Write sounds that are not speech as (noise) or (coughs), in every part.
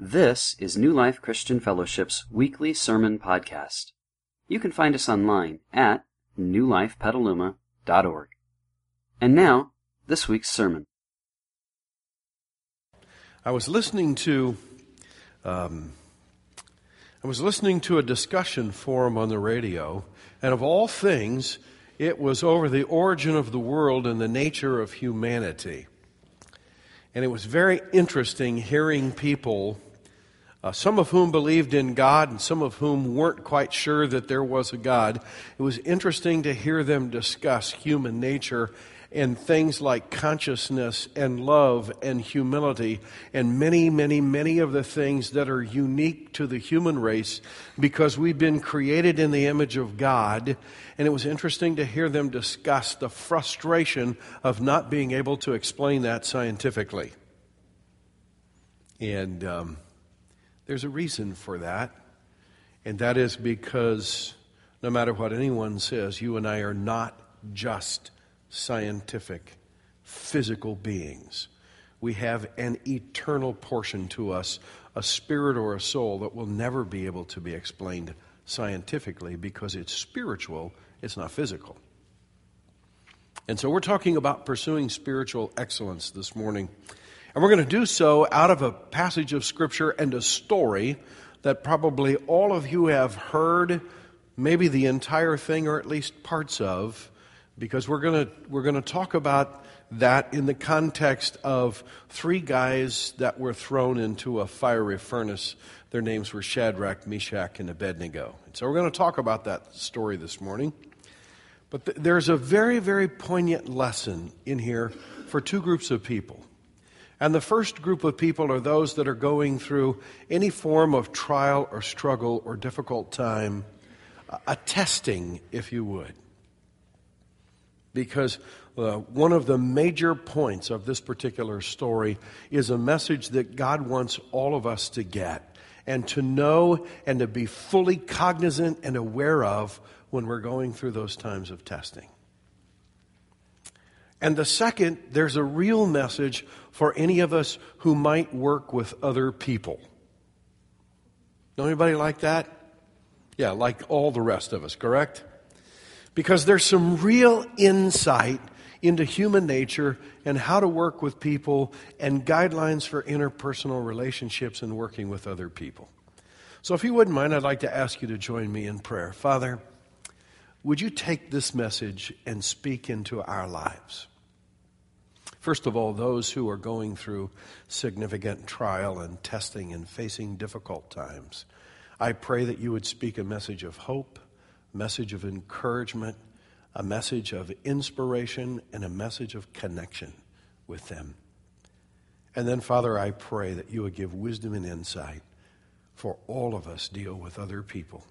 This is New Life Christian Fellowship's weekly sermon podcast. You can find us online at newlifepetaluma.org. And now, this week's sermon. I was listening to um, I was listening to a discussion forum on the radio, and of all things, it was over the origin of the world and the nature of humanity. And it was very interesting hearing people uh, some of whom believed in God and some of whom weren't quite sure that there was a God. It was interesting to hear them discuss human nature and things like consciousness and love and humility and many, many, many of the things that are unique to the human race because we've been created in the image of God. And it was interesting to hear them discuss the frustration of not being able to explain that scientifically. And, um, there's a reason for that, and that is because no matter what anyone says, you and I are not just scientific, physical beings. We have an eternal portion to us, a spirit or a soul that will never be able to be explained scientifically because it's spiritual, it's not physical. And so we're talking about pursuing spiritual excellence this morning. And we're going to do so out of a passage of Scripture and a story that probably all of you have heard, maybe the entire thing or at least parts of, because we're going to, we're going to talk about that in the context of three guys that were thrown into a fiery furnace. Their names were Shadrach, Meshach, and Abednego. And so we're going to talk about that story this morning. But th- there's a very, very poignant lesson in here for two groups of people. And the first group of people are those that are going through any form of trial or struggle or difficult time, a testing, if you would. Because uh, one of the major points of this particular story is a message that God wants all of us to get and to know and to be fully cognizant and aware of when we're going through those times of testing. And the second, there's a real message for any of us who might work with other people. Know anybody like that? Yeah, like all the rest of us, correct? Because there's some real insight into human nature and how to work with people and guidelines for interpersonal relationships and working with other people. So, if you wouldn't mind, I'd like to ask you to join me in prayer. Father, would you take this message and speak into our lives? First of all, those who are going through significant trial and testing and facing difficult times. I pray that you would speak a message of hope, message of encouragement, a message of inspiration, and a message of connection with them. And then, Father, I pray that you would give wisdom and insight for all of us deal with other people.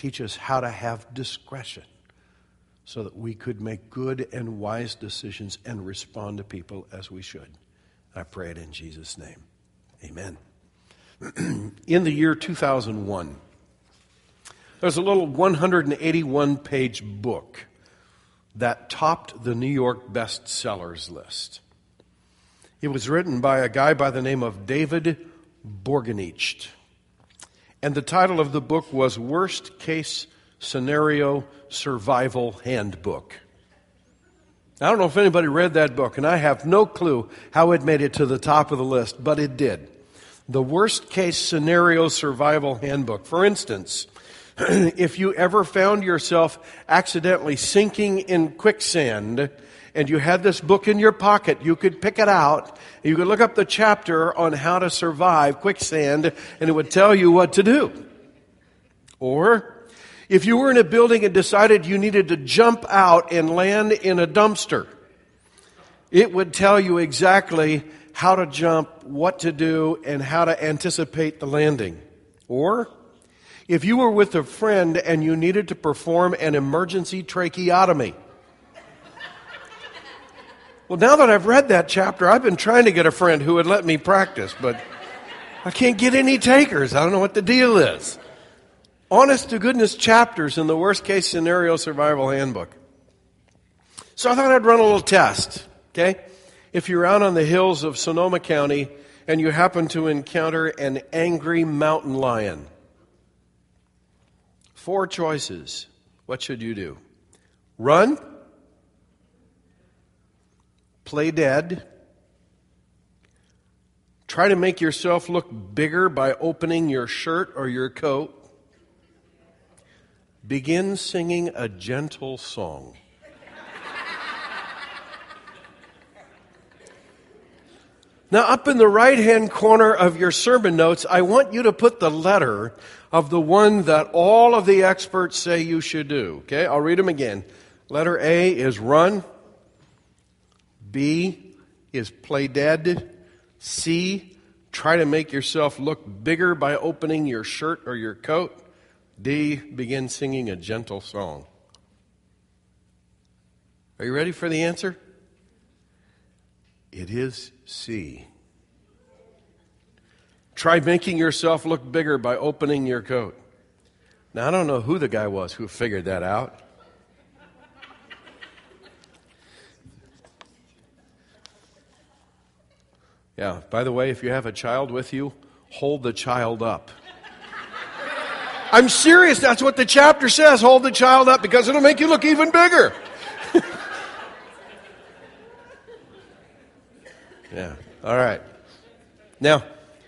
Teach us how to have discretion so that we could make good and wise decisions and respond to people as we should. I pray it in Jesus' name. Amen. (clears throat) in the year 2001, there's a little 181 page book that topped the New York bestsellers list. It was written by a guy by the name of David Borgenicht. And the title of the book was Worst Case Scenario Survival Handbook. I don't know if anybody read that book, and I have no clue how it made it to the top of the list, but it did. The Worst Case Scenario Survival Handbook. For instance, (clears throat) if you ever found yourself accidentally sinking in quicksand, and you had this book in your pocket, you could pick it out. You could look up the chapter on how to survive quicksand, and it would tell you what to do. Or, if you were in a building and decided you needed to jump out and land in a dumpster, it would tell you exactly how to jump, what to do, and how to anticipate the landing. Or, if you were with a friend and you needed to perform an emergency tracheotomy. Well, now that I've read that chapter, I've been trying to get a friend who would let me practice, but I can't get any takers. I don't know what the deal is honest to goodness chapters in the worst case scenario survival handbook. So I thought I'd run a little test, okay? If you're out on the hills of Sonoma County and you happen to encounter an angry mountain lion. Four choices. What should you do? Run? Play dead? Try to make yourself look bigger by opening your shirt or your coat? Begin singing a gentle song. Now, up in the right hand corner of your sermon notes, I want you to put the letter of the one that all of the experts say you should do. Okay, I'll read them again. Letter A is run. B is play dead. C, try to make yourself look bigger by opening your shirt or your coat. D, begin singing a gentle song. Are you ready for the answer? It is C. Try making yourself look bigger by opening your coat. Now, I don't know who the guy was who figured that out. Yeah, by the way, if you have a child with you, hold the child up. I'm serious, that's what the chapter says. Hold the child up because it'll make you look even bigger. (laughs) Yeah. All right. Now,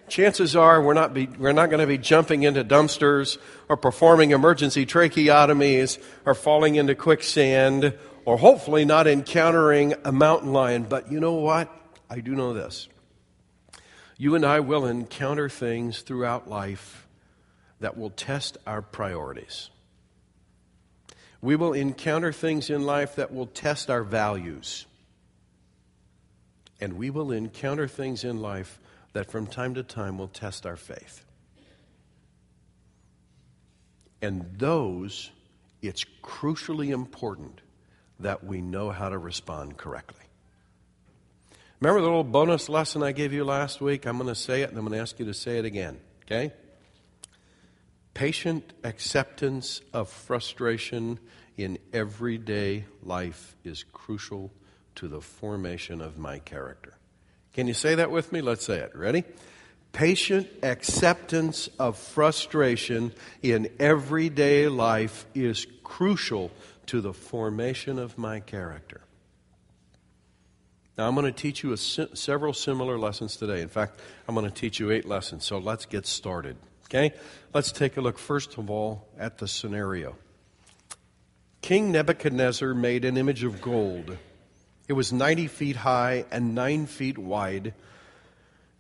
chances are we're not, be, we're not going to be jumping into dumpsters or performing emergency tracheotomies or falling into quicksand or hopefully not encountering a mountain lion. But you know what? I do know this. You and I will encounter things throughout life that will test our priorities. We will encounter things in life that will test our values. And we will encounter things in life that from time to time will test our faith. And those, it's crucially important that we know how to respond correctly. Remember the little bonus lesson I gave you last week? I'm going to say it and I'm going to ask you to say it again, okay? Patient acceptance of frustration in everyday life is crucial to the formation of my character. Can you say that with me? Let's say it. Ready? Patient acceptance of frustration in everyday life is crucial to the formation of my character. Now, I'm going to teach you several similar lessons today. In fact, I'm going to teach you eight lessons. So let's get started. Okay? Let's take a look, first of all, at the scenario. King Nebuchadnezzar made an image of gold it was 90 feet high and 9 feet wide.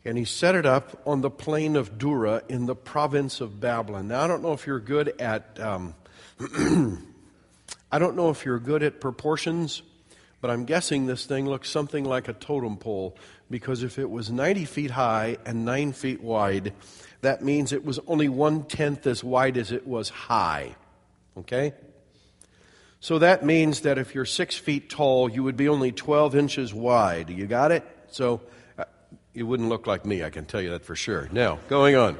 And he set it up on the plain of Dura in the province of Babylon. Now, I don't know if you're good at, um, (clears throat) I don't know if you're good at proportions, but I'm guessing this thing looks something like a totem pole because if it was 90 feet high and 9 feet wide, that means it was only one tenth as wide as it was high. Okay? So that means that if you're six feet tall, you would be only 12 inches wide. You got it? So uh, you wouldn't look like me, I can tell you that for sure. Now, going on.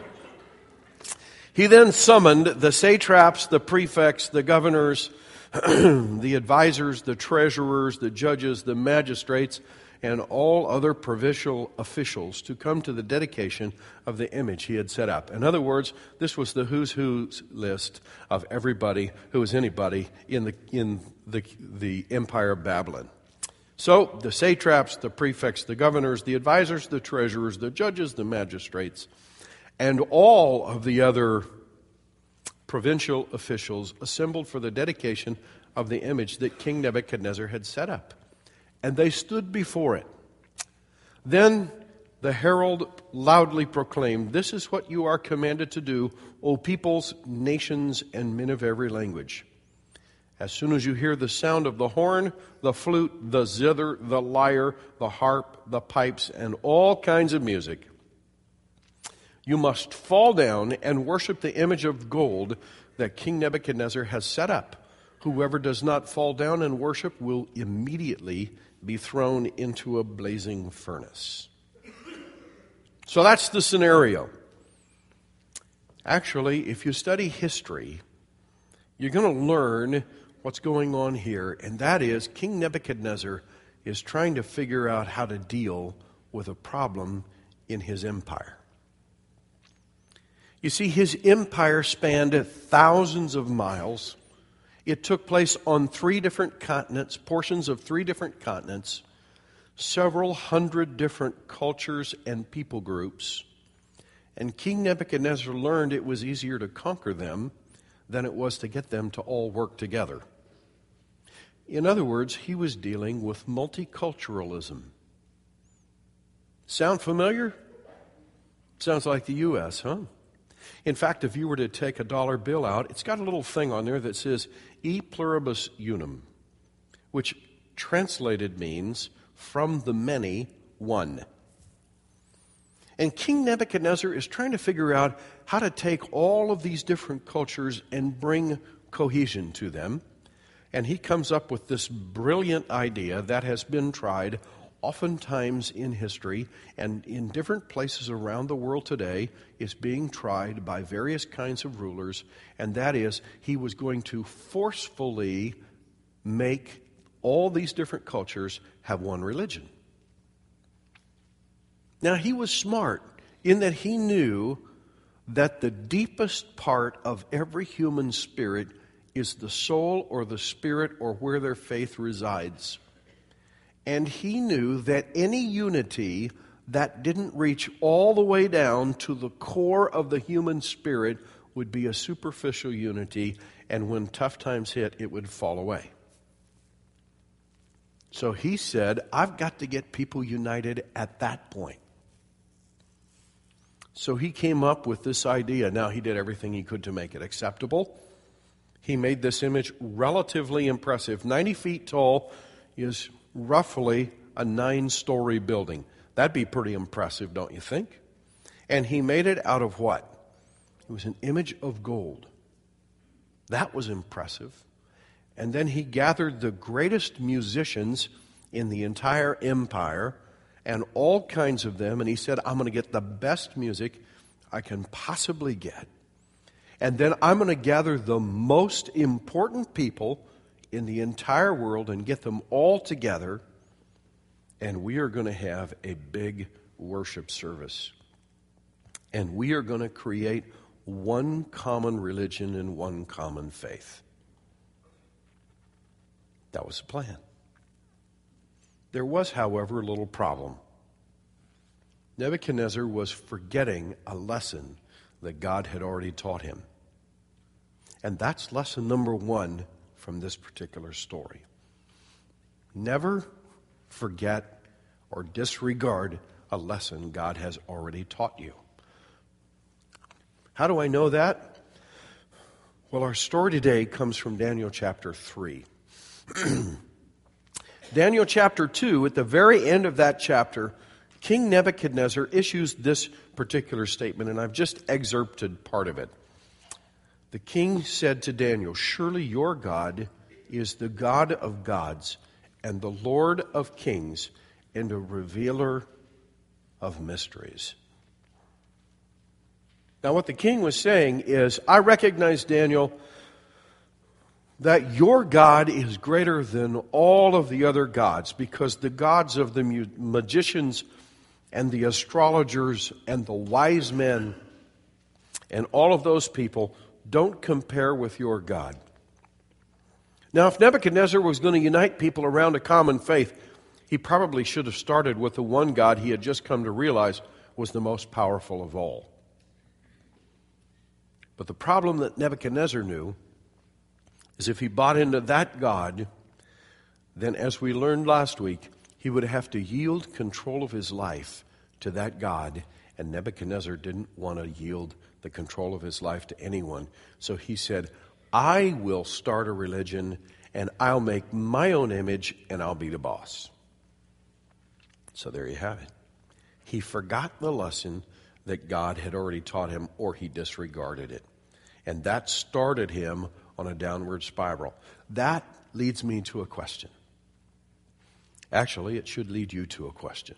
He then summoned the satraps, the prefects, the governors, (clears throat) the advisors, the treasurers, the judges, the magistrates, and all other provincial officials to come to the dedication of the image he had set up. In other words, this was the who's who's list of everybody who was anybody in the, in the, the empire of Babylon. So the satraps, the prefects, the governors, the advisors, the treasurers, the judges, the magistrates, and all of the other provincial officials assembled for the dedication of the image that King Nebuchadnezzar had set up and they stood before it. Then the herald loudly proclaimed, This is what you are commanded to do, O peoples, nations, and men of every language. As soon as you hear the sound of the horn, the flute, the zither, the lyre, the harp, the pipes, and all kinds of music, you must fall down and worship the image of gold that King Nebuchadnezzar has set up. Whoever does not fall down and worship will immediately be thrown into a blazing furnace. So that's the scenario. Actually, if you study history, you're going to learn what's going on here, and that is King Nebuchadnezzar is trying to figure out how to deal with a problem in his empire. You see, his empire spanned thousands of miles. It took place on three different continents, portions of three different continents, several hundred different cultures and people groups. And King Nebuchadnezzar learned it was easier to conquer them than it was to get them to all work together. In other words, he was dealing with multiculturalism. Sound familiar? Sounds like the U.S., huh? In fact, if you were to take a dollar bill out, it's got a little thing on there that says E pluribus unum, which translated means from the many, one. And King Nebuchadnezzar is trying to figure out how to take all of these different cultures and bring cohesion to them. And he comes up with this brilliant idea that has been tried oftentimes in history and in different places around the world today is being tried by various kinds of rulers, and that is he was going to forcefully make all these different cultures have one religion. Now, he was smart in that he knew that the deepest part of every human spirit is the soul or the spirit or where their faith resides. And he knew that any unity that didn't reach all the way down to the core of the human spirit would be a superficial unity, and when tough times hit, it would fall away. So he said, I've got to get people united at that point. So he came up with this idea. Now, he did everything he could to make it acceptable. He made this image relatively impressive. 90 feet tall is roughly a nine story building. That'd be pretty impressive, don't you think? And he made it out of what? It was an image of gold. That was impressive. And then he gathered the greatest musicians in the entire empire and all kinds of them, and he said, I'm going to get the best music I can possibly get. And then I'm going to gather the most important people in the entire world and get them all together, and we are going to have a big worship service. And we are going to create one common religion and one common faith. That was the plan. There was, however, a little problem. Nebuchadnezzar was forgetting a lesson that God had already taught him. And that's lesson number one from this particular story. Never forget or disregard a lesson God has already taught you. How do I know that? Well, our story today comes from Daniel chapter 3. (clears throat) Daniel chapter 2, at the very end of that chapter, King Nebuchadnezzar issues this particular statement, and I've just excerpted part of it. The king said to Daniel, Surely your God is the God of gods and the Lord of kings and a revealer of mysteries. Now, what the king was saying is, I recognize, Daniel, that your God is greater than all of the other gods because the gods of the magicians and the astrologers and the wise men and all of those people don't compare with your God. Now, if Nebuchadnezzar was going to unite people around a common faith, he probably should have started with the one God he had just come to realize was the most powerful of all. But the problem that Nebuchadnezzar knew is if he bought into that God, then as we learned last week, he would have to yield control of his life to that God, and Nebuchadnezzar didn't want to yield the control of his life to anyone. So he said, I will start a religion and I'll make my own image and I'll be the boss. So there you have it. He forgot the lesson that God had already taught him or he disregarded it. And that started him on a downward spiral. That leads me to a question. Actually, it should lead you to a question.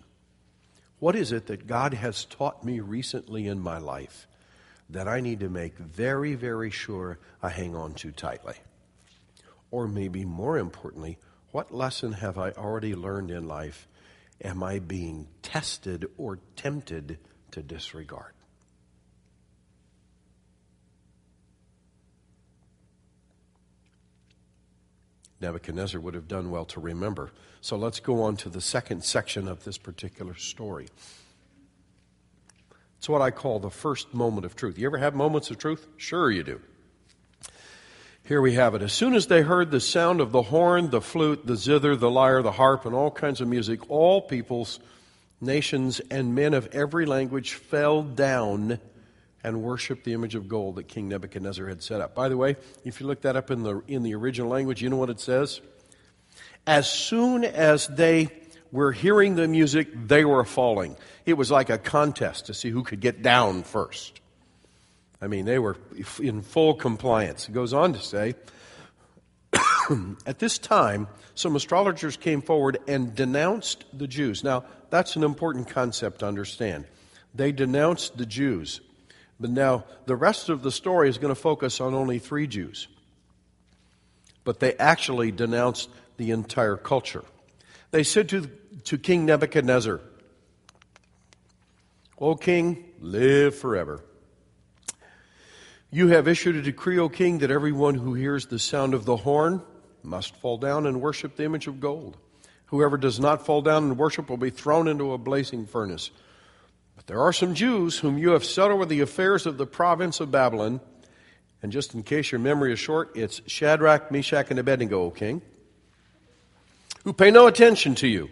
What is it that God has taught me recently in my life that I need to make very, very sure I hang on to tightly? Or maybe more importantly, what lesson have I already learned in life am I being tested or tempted to disregard? Nebuchadnezzar would have done well to remember. So let's go on to the second section of this particular story. It's what I call the first moment of truth. You ever have moments of truth? Sure, you do. Here we have it. As soon as they heard the sound of the horn, the flute, the zither, the lyre, the harp, and all kinds of music, all peoples, nations, and men of every language fell down and worshiped the image of gold that King Nebuchadnezzar had set up. By the way, if you look that up in the, in the original language, you know what it says? As soon as they were hearing the music, they were falling. It was like a contest to see who could get down first. I mean, they were in full compliance. It goes on to say, (coughs) at this time, some astrologers came forward and denounced the Jews. Now, that's an important concept to understand. They denounced the Jews. But now, the rest of the story is going to focus on only three Jews. But they actually denounced the entire culture. They said to, to King Nebuchadnezzar, O king, live forever. You have issued a decree, O king, that everyone who hears the sound of the horn must fall down and worship the image of gold. Whoever does not fall down and worship will be thrown into a blazing furnace. But there are some Jews whom you have set over the affairs of the province of Babylon. And just in case your memory is short, it's Shadrach, Meshach, and Abednego, O king, who pay no attention to you.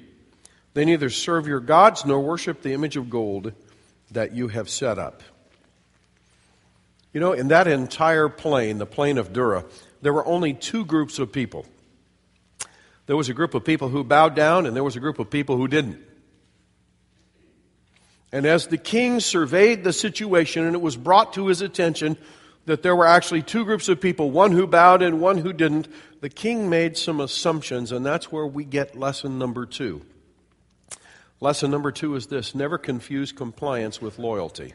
They neither serve your gods nor worship the image of gold that you have set up. You know, in that entire plain, the plain of Dura, there were only two groups of people. There was a group of people who bowed down, and there was a group of people who didn't. And as the king surveyed the situation, and it was brought to his attention that there were actually two groups of people, one who bowed and one who didn't, the king made some assumptions, and that's where we get lesson number two. Lesson number two is this never confuse compliance with loyalty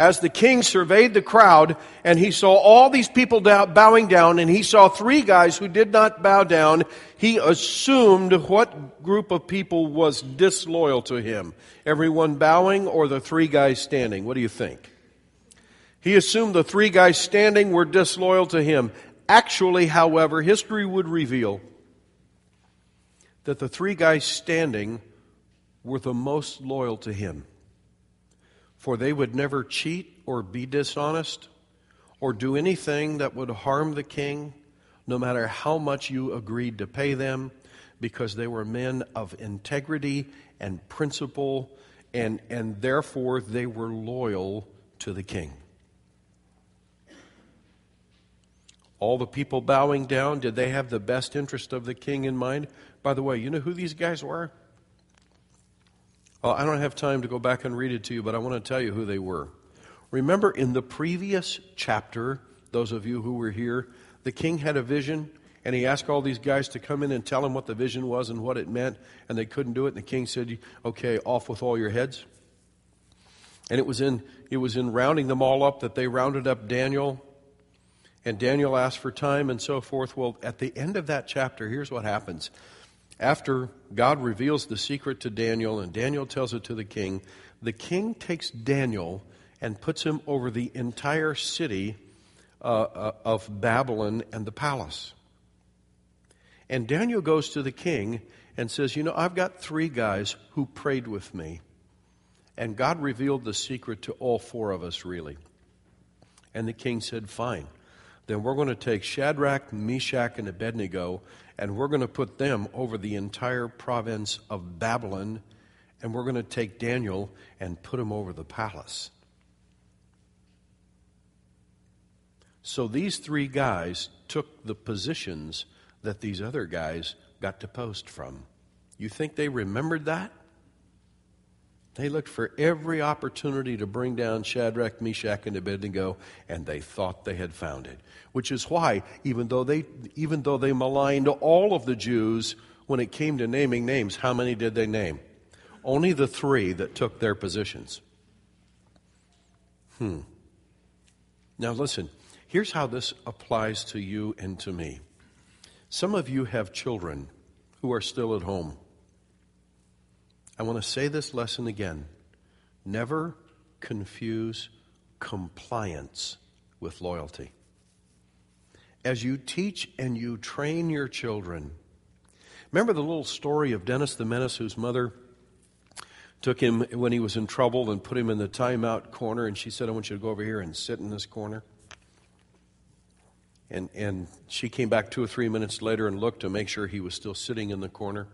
as the king surveyed the crowd and he saw all these people bowing down and he saw three guys who did not bow down, he assumed what group of people was disloyal to him. Everyone bowing or the three guys standing? What do you think? He assumed the three guys standing were disloyal to him. Actually, however, history would reveal that the three guys standing were the most loyal to him for they would never cheat or be dishonest or do anything that would harm the king, no matter how much you agreed to pay them, because they were men of integrity and principle, and, and therefore they were loyal to the king. All the people bowing down, did they have the best interest of the king in mind? By the way, you know who these guys were? Well, I don't have time to go back and read it to you, but I want to tell you who they were. Remember in the previous chapter, those of you who were here, the king had a vision and he asked all these guys to come in and tell him what the vision was and what it meant, and they couldn't do it. And the king said, "Okay, off with all your heads." And it was in it was in rounding them all up that they rounded up Daniel, and Daniel asked for time and so forth. Well, at the end of that chapter, here's what happens after God reveals the secret to Daniel and Daniel tells it to the king, the king takes Daniel and puts him over the entire city uh, uh, of Babylon and the palace. And Daniel goes to the king and says, You know, I've got three guys who prayed with me. And God revealed the secret to all four of us, really. And the king said, Fine. Then we're going to take Shadrach, Meshach, and Abednego and we're going to put them over the entire province of Babylon, and we're going to take Daniel and put him over the palace. So these three guys took the positions that these other guys got to post from. You think they remembered that? They looked for every opportunity to bring down Shadrach, Meshach, and Abednego, and they thought they had found it. Which is why, even though they, even though they maligned all of the Jews, when it came to naming names, how many did they name? Only the three that took their positions. Hmm. Now listen, here's how this applies to you and to me. Some of you have children who are still at home. I want to say this lesson again. Never confuse compliance with loyalty. As you teach and you train your children, remember the little story of Dennis the Menace, whose mother took him when he was in trouble and put him in the timeout corner, and she said, I want you to go over here and sit in this corner. And, and she came back two or three minutes later and looked to make sure he was still sitting in the corner.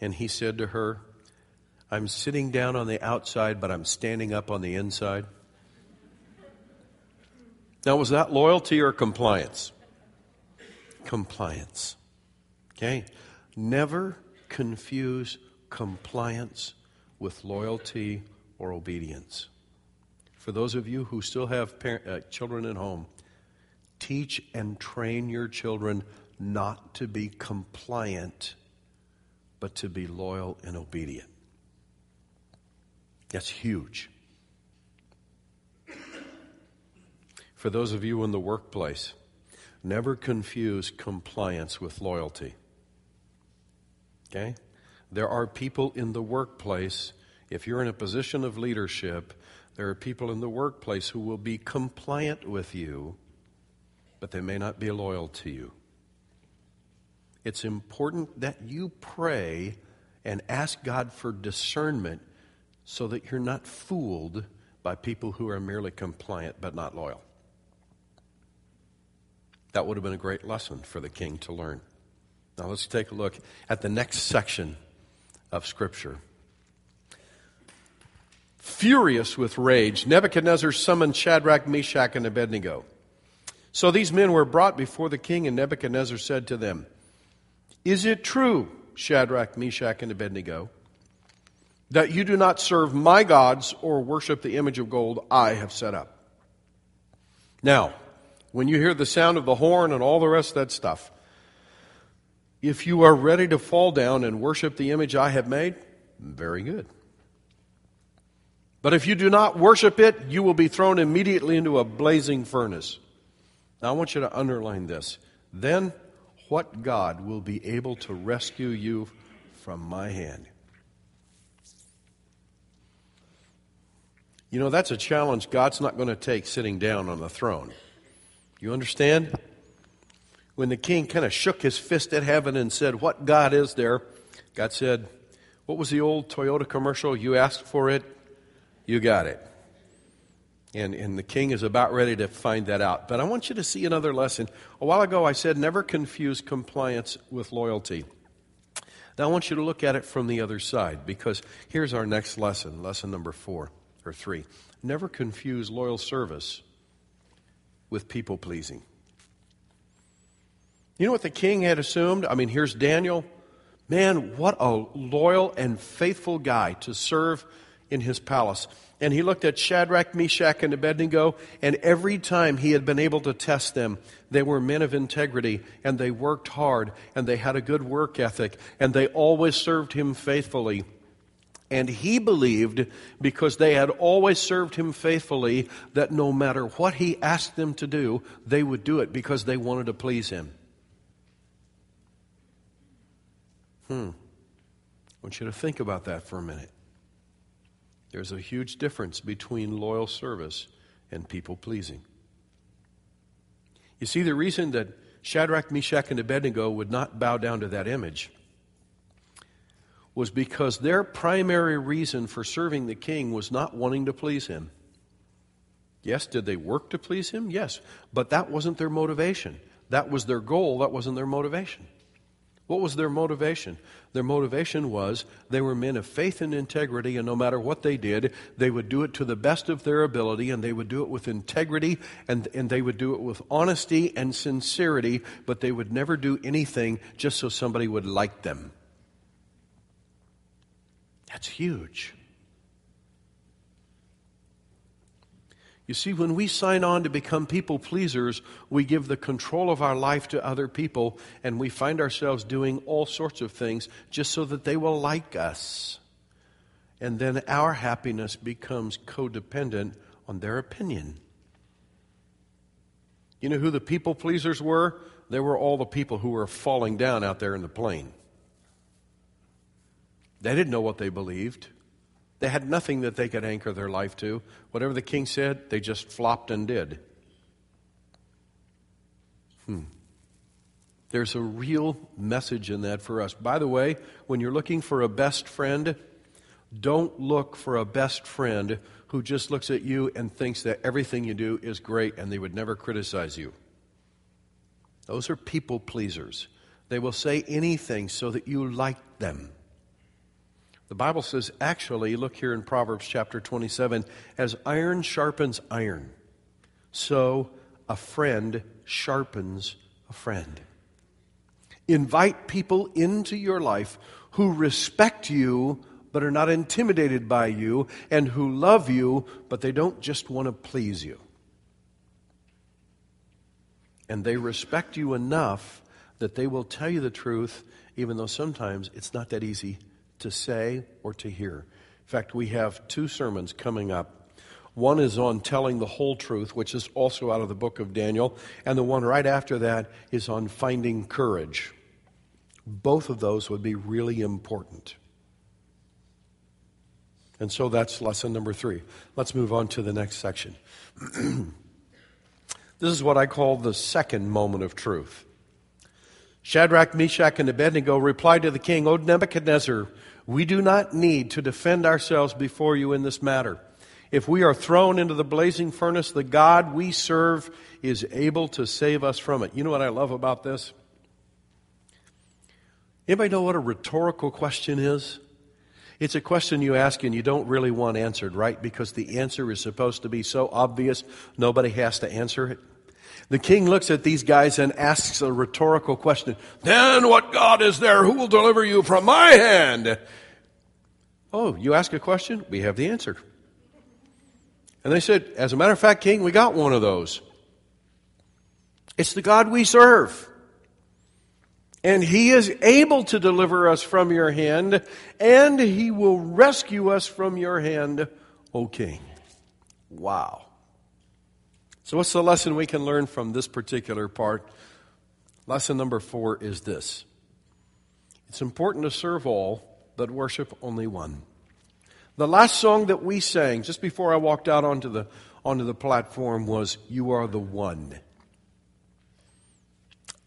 And he said to her, I'm sitting down on the outside, but I'm standing up on the inside. Now, was that loyalty or compliance? Compliance. Okay? Never confuse compliance with loyalty or obedience. For those of you who still have parent, uh, children at home, teach and train your children not to be compliant, but to be loyal and obedient. That's huge. For those of you in the workplace, never confuse compliance with loyalty. Okay? There are people in the workplace, if you're in a position of leadership, there are people in the workplace who will be compliant with you, but they may not be loyal to you. It's important that you pray and ask God for discernment so that you're not fooled by people who are merely compliant but not loyal. That would have been a great lesson for the king to learn. Now let's take a look at the next section of Scripture. Furious with rage, Nebuchadnezzar summoned Shadrach, Meshach, and Abednego. So these men were brought before the king, and Nebuchadnezzar said to them, Is it true, Shadrach, Meshach, and Abednego? That you do not serve my gods or worship the image of gold I have set up. Now, when you hear the sound of the horn and all the rest of that stuff, if you are ready to fall down and worship the image I have made, very good. But if you do not worship it, you will be thrown immediately into a blazing furnace. Now, I want you to underline this. Then, what God will be able to rescue you from my hand? You know, that's a challenge God's not going to take sitting down on the throne. You understand? When the king kind of shook his fist at heaven and said, What God is there? God said, What was the old Toyota commercial? You asked for it, you got it. And, and the king is about ready to find that out. But I want you to see another lesson. A while ago, I said, Never confuse compliance with loyalty. Now, I want you to look at it from the other side because here's our next lesson, lesson number four or three. Never confuse loyal service with people pleasing. You know what the king had assumed? I mean, here's Daniel. Man, what a loyal and faithful guy to serve in his palace. And he looked at Shadrach, Meshach, and Abednego, and every time he had been able to test them, they were men of integrity, and they worked hard, and they had a good work ethic, and they always served him faithfully. And he believed, because they had always served him faithfully, that no matter what he asked them to do, they would do it because they wanted to please him. Hmm. I want you to think about that for a minute. There's a huge difference between loyal service and people pleasing. You see, the reason that Shadrach, Meshach, and Abednego would not bow down to that image was because their primary reason for serving the king was not wanting to please him. Yes, did they work to please him? Yes, but that wasn't their motivation. That was their goal, that wasn't their motivation. What was their motivation? Their motivation was they were men of faith and integrity, and no matter what they did, they would do it to the best of their ability, and they would do it with integrity, and, and they would do it with honesty and sincerity, but they would never do anything just so somebody would like them. That's huge. You see, when we sign on to become people pleasers, we give the control of our life to other people, and we find ourselves doing all sorts of things just so that they will like us. And then our happiness becomes codependent on their opinion. You know who the people pleasers were? They were all the people who were falling down out there in the plain. They didn't know what they believed. They had nothing that they could anchor their life to. Whatever the king said, they just flopped and did. Hmm. There's a real message in that for us. By the way, when you're looking for a best friend, don't look for a best friend who just looks at you and thinks that everything you do is great and they would never criticize you. Those are people pleasers. They will say anything so that you like them. The Bible says, actually, look here in Proverbs chapter 27 as iron sharpens iron, so a friend sharpens a friend. Invite people into your life who respect you but are not intimidated by you, and who love you, but they don't just want to please you. And they respect you enough that they will tell you the truth, even though sometimes it's not that easy to say or to hear. In fact, we have two sermons coming up. One is on telling the whole truth, which is also out of the book of Daniel, and the one right after that is on finding courage. Both of those would be really important. And so that's lesson number three. Let's move on to the next section. (clears throat) this is what I call the second moment of truth. Shadrach, Meshach, and Abednego replied to the king, O Nebuchadnezzar, we do not need to defend ourselves before you in this matter. If we are thrown into the blazing furnace, the God we serve is able to save us from it. You know what I love about this? Anybody know what a rhetorical question is? It's a question you ask and you don't really want answered, right? Because the answer is supposed to be so obvious, nobody has to answer it. The king looks at these guys and asks a rhetorical question. Then what God is there who will deliver you from my hand? Oh, you ask a question? We have the answer. And they said, as a matter of fact, king, we got one of those. It's the God we serve. And he is able to deliver us from your hand, and he will rescue us from your hand, O king. Wow. So, what's the lesson we can learn from this particular part? Lesson number four is this it's important to serve all, but worship only one. The last song that we sang just before I walked out onto the, onto the platform was You Are the One.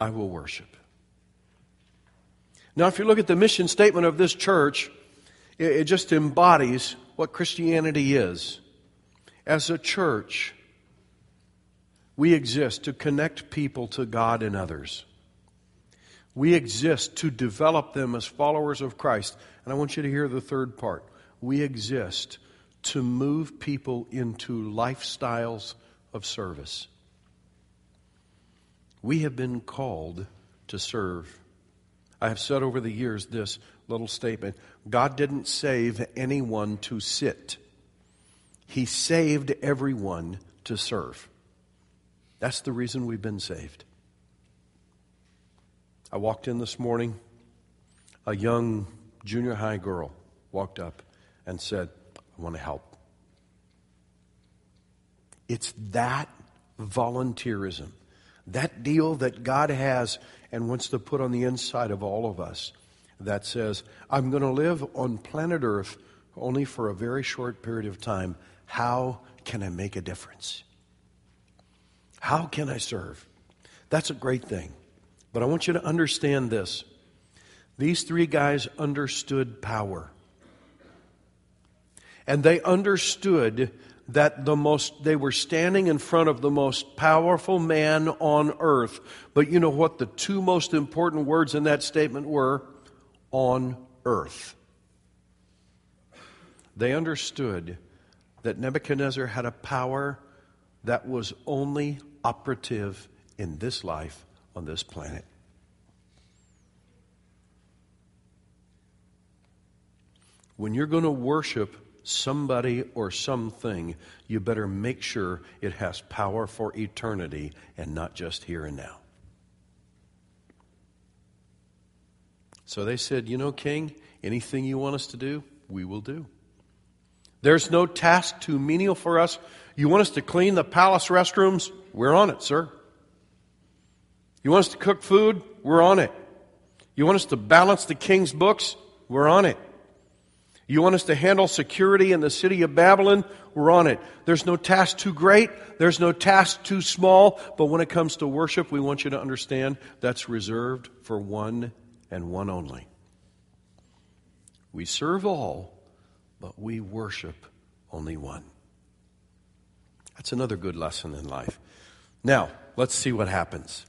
I will worship. Now, if you look at the mission statement of this church, it, it just embodies what Christianity is. As a church, we exist to connect people to God and others. We exist to develop them as followers of Christ. And I want you to hear the third part. We exist to move people into lifestyles of service. We have been called to serve. I have said over the years this little statement God didn't save anyone to sit, He saved everyone to serve. That's the reason we've been saved. I walked in this morning, a young junior high girl walked up and said, I want to help. It's that volunteerism, that deal that God has and wants to put on the inside of all of us that says, I'm going to live on planet Earth only for a very short period of time. How can I make a difference? How can I serve? That's a great thing. But I want you to understand this. These three guys understood power. And they understood that the most they were standing in front of the most powerful man on earth. But you know what the two most important words in that statement were? On earth. They understood that Nebuchadnezzar had a power that was only operative in this life on this planet. When you're going to worship somebody or something, you better make sure it has power for eternity and not just here and now. So they said, You know, King, anything you want us to do, we will do. There's no task too menial for us. You want us to clean the palace restrooms? We're on it, sir. You want us to cook food? We're on it. You want us to balance the king's books? We're on it. You want us to handle security in the city of Babylon? We're on it. There's no task too great. There's no task too small. But when it comes to worship, we want you to understand that's reserved for one and one only. We serve all, but we worship only one. That's another good lesson in life. Now, let's see what happens.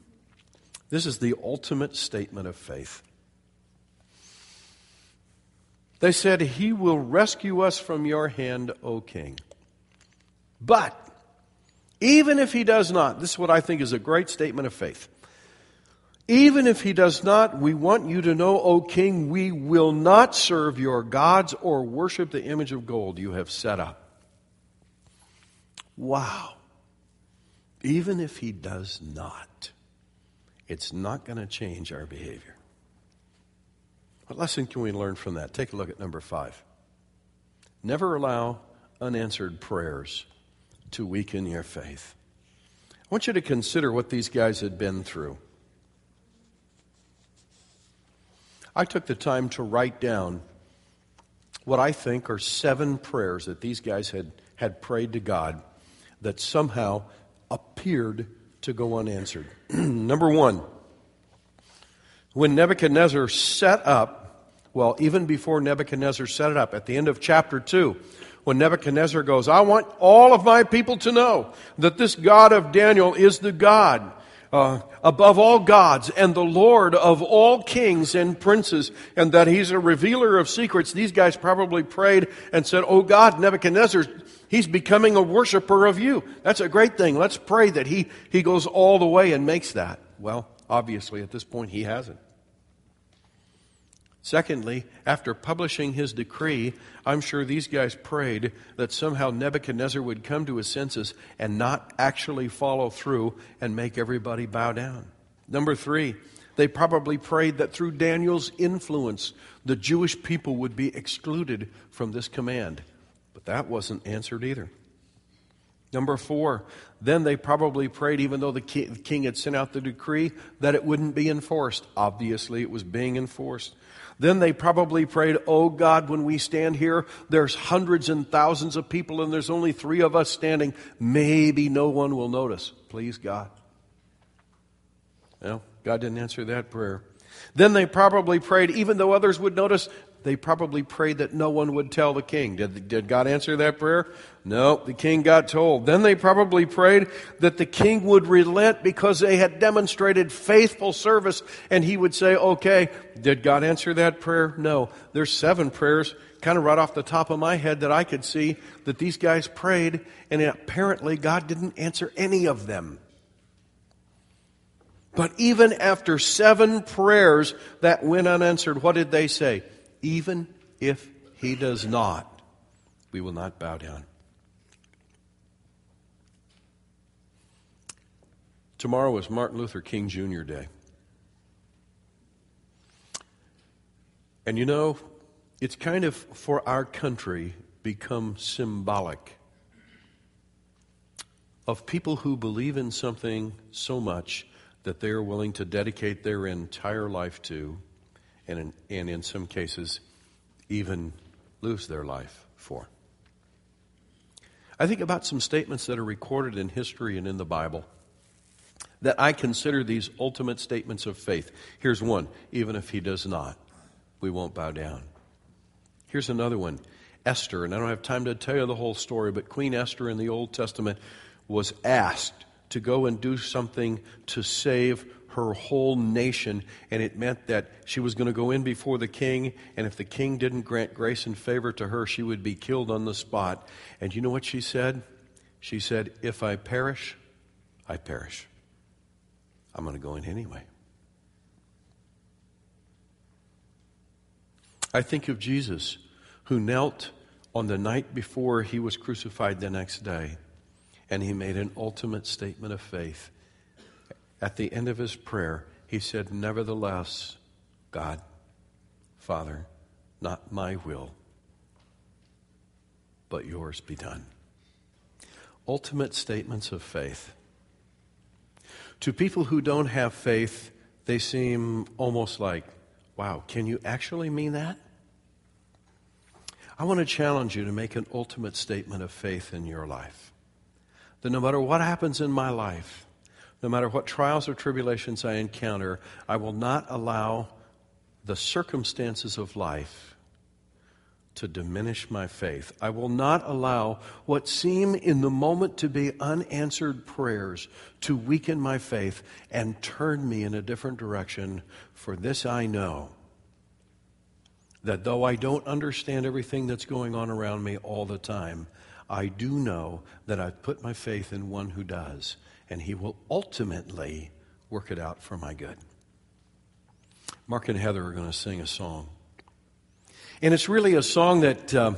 (clears throat) this is the ultimate statement of faith. They said, He will rescue us from your hand, O king. But, even if he does not, this is what I think is a great statement of faith. Even if he does not, we want you to know, O king, we will not serve your gods or worship the image of gold you have set up. Wow. Even if he does not, it's not going to change our behavior. What lesson can we learn from that? Take a look at number five. Never allow unanswered prayers to weaken your faith. I want you to consider what these guys had been through. I took the time to write down what I think are seven prayers that these guys had, had prayed to God that somehow appeared to go unanswered. (clears throat) Number one, when Nebuchadnezzar set up, well, even before Nebuchadnezzar set it up, at the end of chapter 2, when Nebuchadnezzar goes, I want all of my people to know that this God of Daniel is the God uh, above all gods and the Lord of all kings and princes, and that he's a revealer of secrets. These guys probably prayed and said, Oh God, Nebuchadnezzar, he's becoming a worshiper of you. That's a great thing. Let's pray that he, he goes all the way and makes that. Well, obviously at this point he hasn't. Secondly, after publishing his decree, I'm sure these guys prayed that somehow Nebuchadnezzar would come to his senses and not actually follow through and make everybody bow down. Number three, they probably prayed that through Daniel's influence, the Jewish people would be excluded from this command. But that wasn't answered either. Number four, then they probably prayed, even though the king had sent out the decree, that it wouldn't be enforced. Obviously, it was being enforced. Then they probably prayed, Oh God, when we stand here, there's hundreds and thousands of people and there's only three of us standing. Maybe no one will notice. Please, God. Well, God didn't answer that prayer. Then they probably prayed, even though others would notice, they probably prayed that no one would tell the king. Did, did God answer that prayer? No, the king got told. Then they probably prayed that the king would relent because they had demonstrated faithful service and he would say, okay, did God answer that prayer? No. There's seven prayers kind of right off the top of my head that I could see that these guys prayed and apparently God didn't answer any of them. But even after seven prayers that went unanswered, what did they say? Even if he does not, we will not bow down. Tomorrow is Martin Luther King Jr. Day. And you know, it's kind of for our country become symbolic of people who believe in something so much that they are willing to dedicate their entire life to and in, and in some cases, even lose their life for. I think about some statements that are recorded in history and in the Bible that I consider these ultimate statements of faith. Here's one even if he does not, we won't bow down. Here's another one Esther, and I don't have time to tell you the whole story, but Queen Esther in the Old Testament was asked to go and do something to save her whole nation, and it meant that she was going to go in before the king, and if the king didn't grant grace and favor to her, she would be killed on the spot. And you know what she said? She said, If I perish, I perish. I'm going to go in anyway. I think of Jesus, who knelt on the night before he was crucified the next day, and he made an ultimate statement of faith at the end of his prayer, he said, Nevertheless, God, Father, not my will, but yours be done. Ultimate statements of faith. To people who don't have faith, they seem almost like, wow, can you actually mean that? I want to challenge you to make an ultimate statement of faith in your life. That no matter what happens in my life, no matter what trials or tribulations I encounter, I will not allow the circumstances of life to diminish my faith. I will not allow what seem in the moment to be unanswered prayers to weaken my faith and turn me in a different direction. For this I know that though I don't understand everything that's going on around me all the time, I do know that I've put my faith in one who does, and he will ultimately work it out for my good. Mark and Heather are going to sing a song. And it's really a song that. Uh,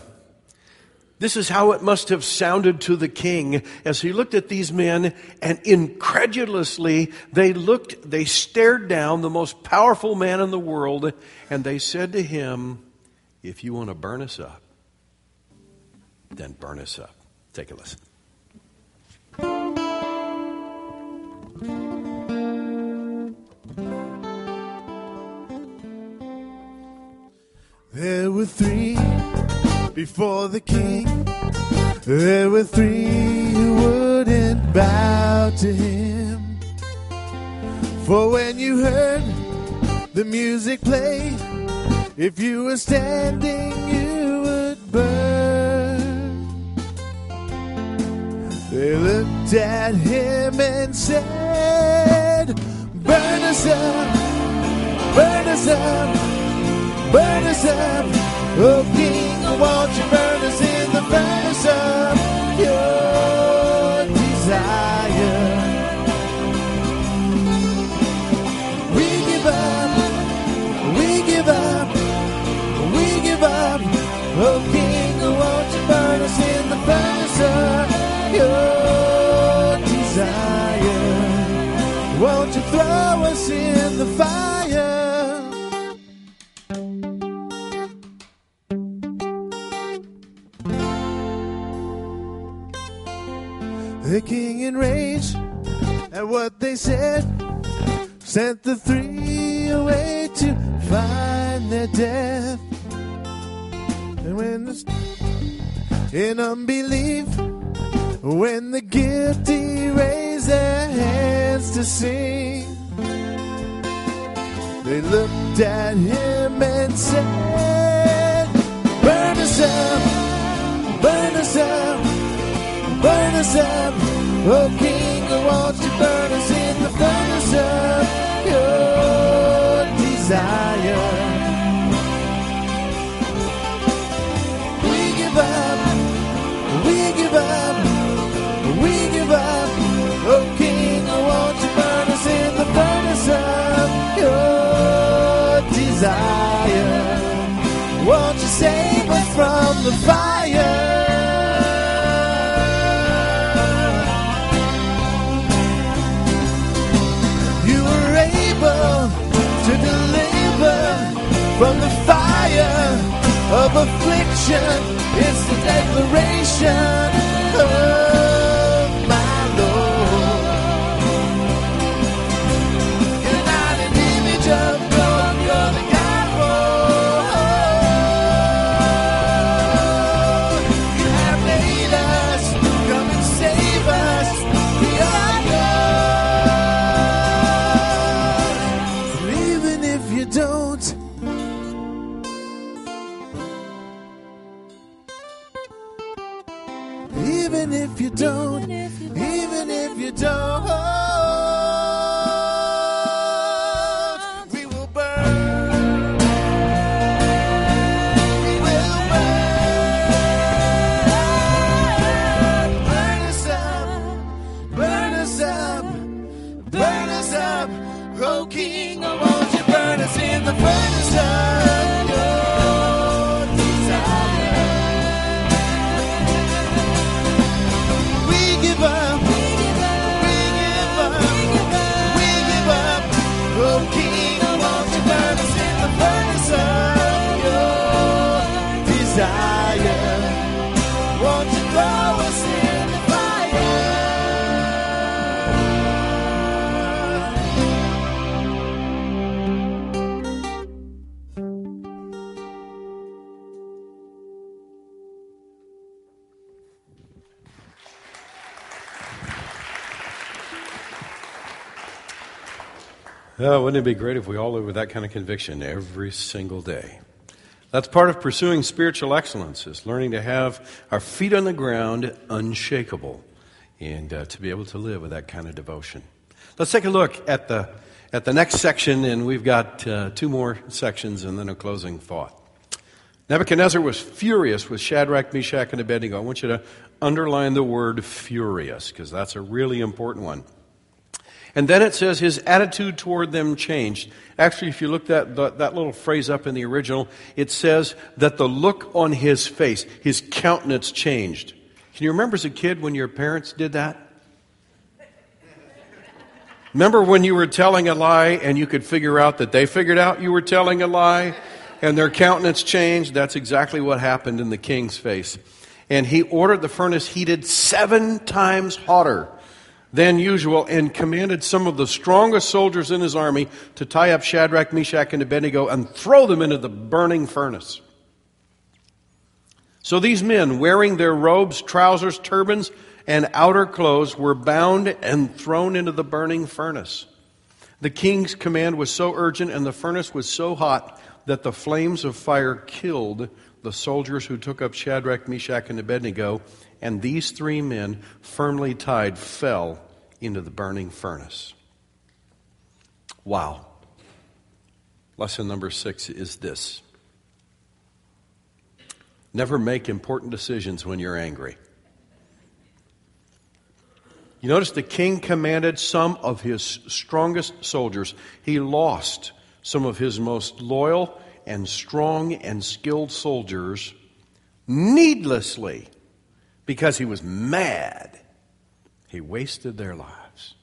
this is how it must have sounded to the king as he looked at these men and incredulously they looked, they stared down the most powerful man in the world and they said to him, If you want to burn us up, then burn us up. Take a listen. Were three before the king. There were three who wouldn't bow to him. For when you heard the music play, if you were standing, you would burn. They looked at him and said, Burn us up, burn us up, burn us up. Oh, King, won't you burn. us enraged at what they said, sent the three away to find their death. And when the, in unbelief, when the guilty raised their hands to sing, they looked at him and said, Burn us up, burn us up burn us up. Oh, King, won't you burn us in the furnace of your desire? We give up, we give up, we give up. Oh, King, won't you burn us in the furnace of your desire? Won't you save us from the fire? From the fire of affliction. It's the declaration of Oh, wouldn't it be great if we all lived with that kind of conviction every single day? That's part of pursuing spiritual excellence, is learning to have our feet on the ground unshakable and uh, to be able to live with that kind of devotion. Let's take a look at the, at the next section, and we've got uh, two more sections and then a closing thought. Nebuchadnezzar was furious with Shadrach, Meshach, and Abednego. I want you to underline the word furious because that's a really important one. And then it says his attitude toward them changed. Actually, if you look that, that, that little phrase up in the original, it says that the look on his face, his countenance changed. Can you remember as a kid when your parents did that? Remember when you were telling a lie and you could figure out that they figured out you were telling a lie and their countenance changed? That's exactly what happened in the king's face. And he ordered the furnace heated seven times hotter than usual and commanded some of the strongest soldiers in his army to tie up Shadrach, Meshach, and Abednego and throw them into the burning furnace. So these men, wearing their robes, trousers, turbans, and outer clothes, were bound and thrown into the burning furnace. The king's command was so urgent and the furnace was so hot that the flames of fire killed the soldiers who took up Shadrach, Meshach, and Abednego, and these three men, firmly tied, fell into the burning furnace. Wow. Lesson number six is this Never make important decisions when you're angry. You notice the king commanded some of his strongest soldiers. He lost some of his most loyal and strong and skilled soldiers needlessly because he was mad. He wasted their lives.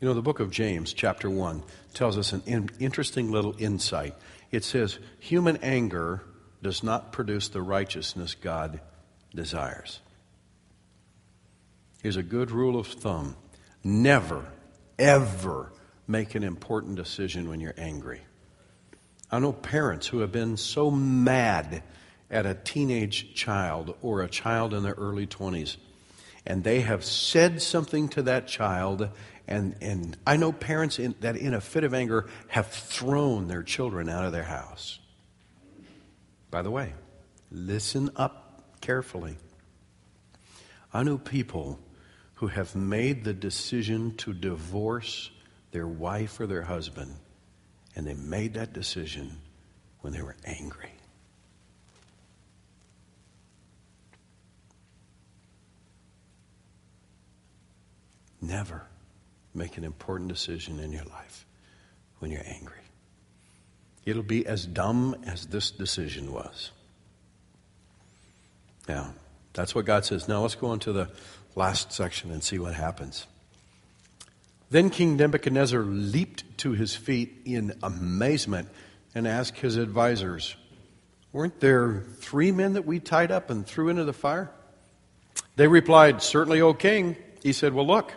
You know, the book of James, chapter 1, tells us an in- interesting little insight. It says, Human anger does not produce the righteousness God desires. Here's a good rule of thumb never, ever make an important decision when you're angry. I know parents who have been so mad at a teenage child or a child in their early 20s, and they have said something to that child, and, and I know parents in, that in a fit of anger have thrown their children out of their house. By the way, listen up carefully. I know people who have made the decision to divorce their wife or their husband, and they made that decision when they were angry. Never make an important decision in your life when you're angry. It'll be as dumb as this decision was. Now, that's what God says. Now let's go on to the last section and see what happens. Then King Nebuchadnezzar leaped to his feet in amazement and asked his advisors, Weren't there three men that we tied up and threw into the fire? They replied, Certainly, O king. He said, Well, look,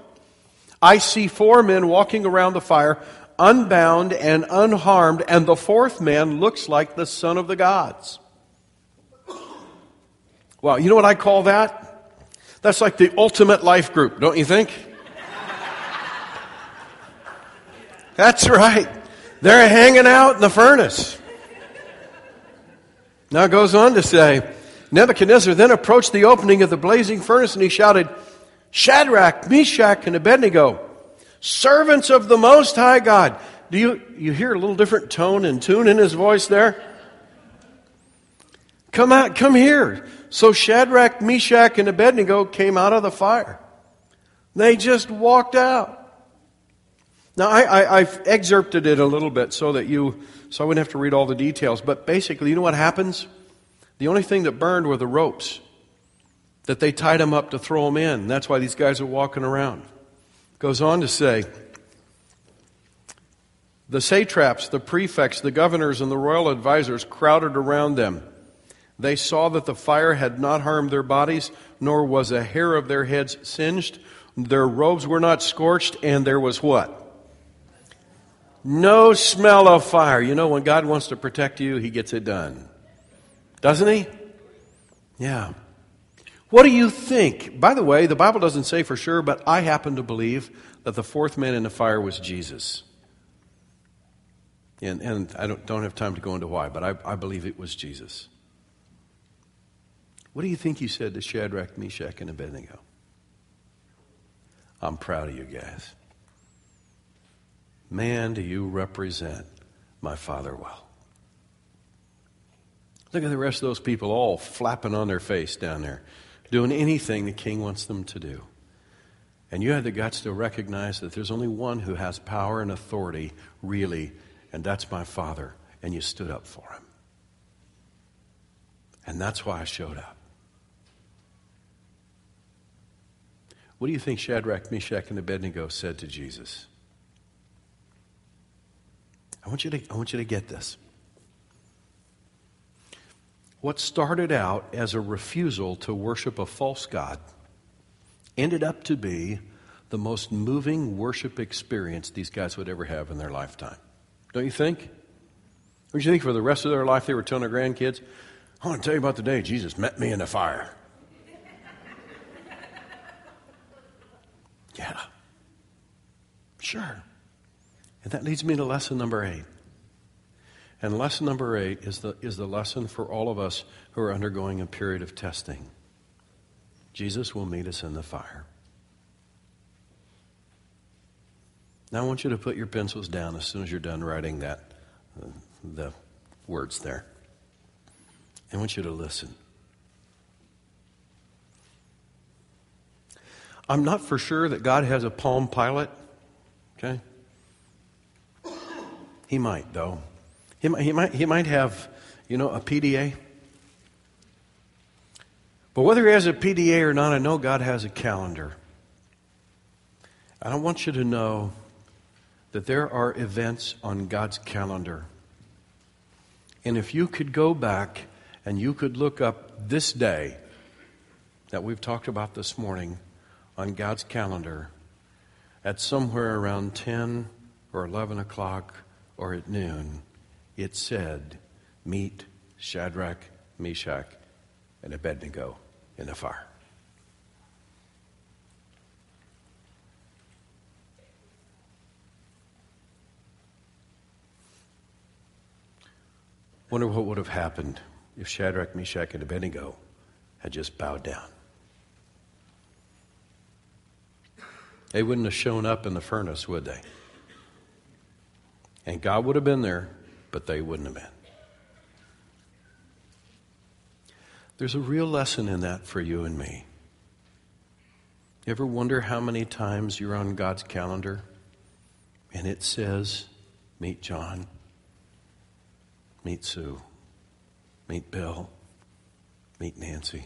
I see four men walking around the fire, unbound and unharmed, and the fourth man looks like the son of the gods. Well, you know what I call that? That's like the ultimate life group, don't you think? That's right. They're hanging out in the furnace. Now it goes on to say Nebuchadnezzar then approached the opening of the blazing furnace and he shouted, Shadrach, Meshach, and Abednego, servants of the Most High God. Do you, you hear a little different tone and tune in his voice there? Come out, come here. So Shadrach, Meshach, and Abednego came out of the fire. They just walked out. Now, I, have excerpted it a little bit so that you, so I wouldn't have to read all the details. But basically, you know what happens? The only thing that burned were the ropes that they tied them up to throw them in. That's why these guys are walking around. Goes on to say, the satraps, the prefects, the governors, and the royal advisers crowded around them. They saw that the fire had not harmed their bodies, nor was a hair of their heads singed. Their robes were not scorched, and there was what? No smell of fire. You know, when God wants to protect you, He gets it done. Doesn't He? Yeah. What do you think? By the way, the Bible doesn't say for sure, but I happen to believe that the fourth man in the fire was Jesus. And, and I don't, don't have time to go into why, but I, I believe it was Jesus. What do you think he said to Shadrach, Meshach, and Abednego? I'm proud of you guys. Man, do you represent my Father well. Look at the rest of those people all flapping on their face down there, doing anything the king wants them to do. And you had the guts to recognize that there's only one who has power and authority, really, and that's my Father. And you stood up for him. And that's why I showed up. What do you think Shadrach, Meshach, and Abednego said to Jesus? I want you to, I want you to get this. What started out as a refusal to worship a false God ended up to be the most moving worship experience these guys would ever have in their lifetime. Don't you think? Don't you think for the rest of their life they were telling their grandkids, I want to tell you about the day Jesus met me in the fire? (laughs) yeah. Sure. And that leads me to lesson number eight. And lesson number eight is the, is the lesson for all of us who are undergoing a period of testing. Jesus will meet us in the fire. Now I want you to put your pencils down as soon as you're done writing that, uh, the words there. I want you to listen. I'm not for sure that God has a Palm Pilot, okay? He might, though. He might, he might, he might have, you know, a PDA. But whether he has a PDA or not, I know God has a calendar. And I want you to know that there are events on God's calendar. And if you could go back and you could look up this day that we've talked about this morning on God's calendar at somewhere around 10 or 11 o'clock or at noon, it said, Meet Shadrach, Meshach, and Abednego in the fire. Wonder what would have happened if Shadrach, Meshach, and Abednego had just bowed down. They wouldn't have shown up in the furnace, would they? And God would have been there, but they wouldn't have been. There's a real lesson in that for you and me. You ever wonder how many times you're on God's calendar and it says, Meet John, meet Sue, meet Bill, meet Nancy.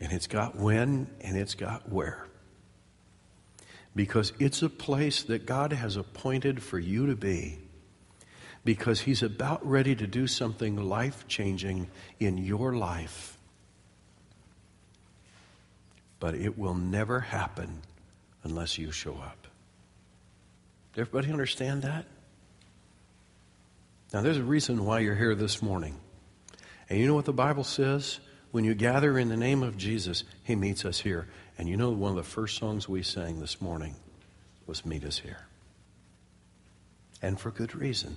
And it's got when and it's got where because it's a place that God has appointed for you to be. Because He's about ready to do something life changing in your life. But it will never happen unless you show up. Everybody understand that? Now, there's a reason why you're here this morning. And you know what the Bible says? When you gather in the name of Jesus, He meets us here. And you know, one of the first songs we sang this morning was Meet Us Here. And for good reason.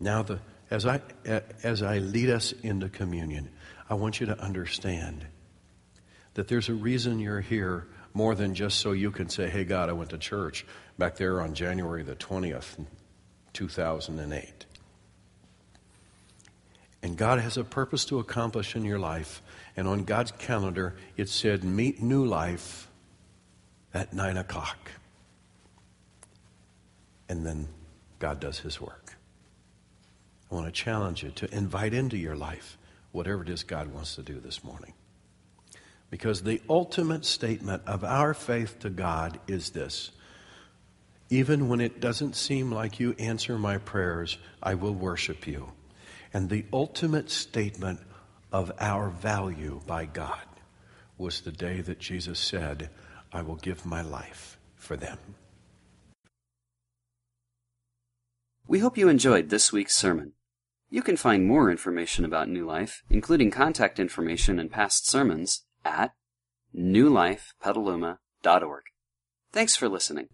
Now, the, as, I, as I lead us into communion, I want you to understand that there's a reason you're here more than just so you can say, Hey, God, I went to church back there on January the 20th, 2008. And God has a purpose to accomplish in your life. And on God's calendar, it said, Meet new life at 9 o'clock. And then God does his work. I want to challenge you to invite into your life whatever it is God wants to do this morning. Because the ultimate statement of our faith to God is this even when it doesn't seem like you answer my prayers, I will worship you. And the ultimate statement of our value by God was the day that Jesus said, I will give my life for them. We hope you enjoyed this week's sermon. You can find more information about New Life, including contact information and past sermons, at newlifepetaluma.org. Thanks for listening.